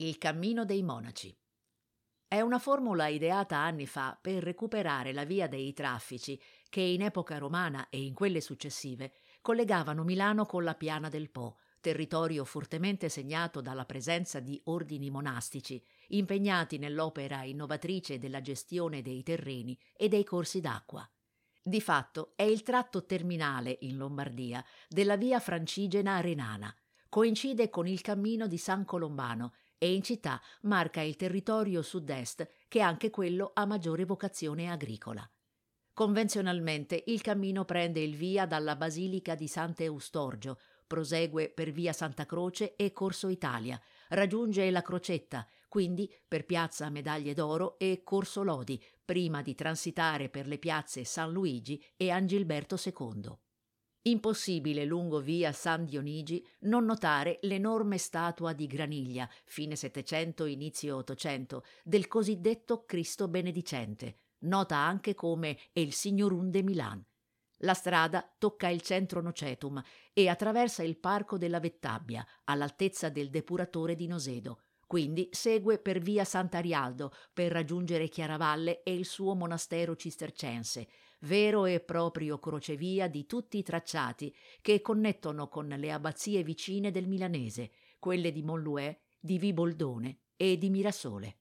Il cammino dei monaci. È una formula ideata anni fa per recuperare la via dei traffici che in epoca romana e in quelle successive collegavano Milano con la Piana del Po, territorio fortemente segnato dalla presenza di ordini monastici impegnati nell'opera innovatrice della gestione dei terreni e dei corsi d'acqua. Di fatto è il tratto terminale in Lombardia della via francigena renana, coincide con il cammino di San Colombano e in città marca il territorio sud-est che è anche quello a maggiore vocazione agricola. Convenzionalmente il cammino prende il via dalla Basilica di Sant'Eustorgio, prosegue per via Santa Croce e Corso Italia, raggiunge la Crocetta, quindi per piazza Medaglie d'Oro e Corso Lodi, prima di transitare per le piazze San Luigi e Angilberto II. Impossibile lungo via San Dionigi non notare l'enorme statua di graniglia, fine Settecento, inizio Ottocento, del cosiddetto Cristo Benedicente, nota anche come El Signorum de Milan. La strada tocca il centro Nocetum e attraversa il parco della Vettabbia, all'altezza del depuratore di Nosedo. Quindi segue per via Sant'Arialdo per raggiungere Chiaravalle e il suo monastero cistercense, vero e proprio crocevia di tutti i tracciati che connettono con le abbazie vicine del milanese, quelle di Monlouet, di Viboldone e di Mirasole.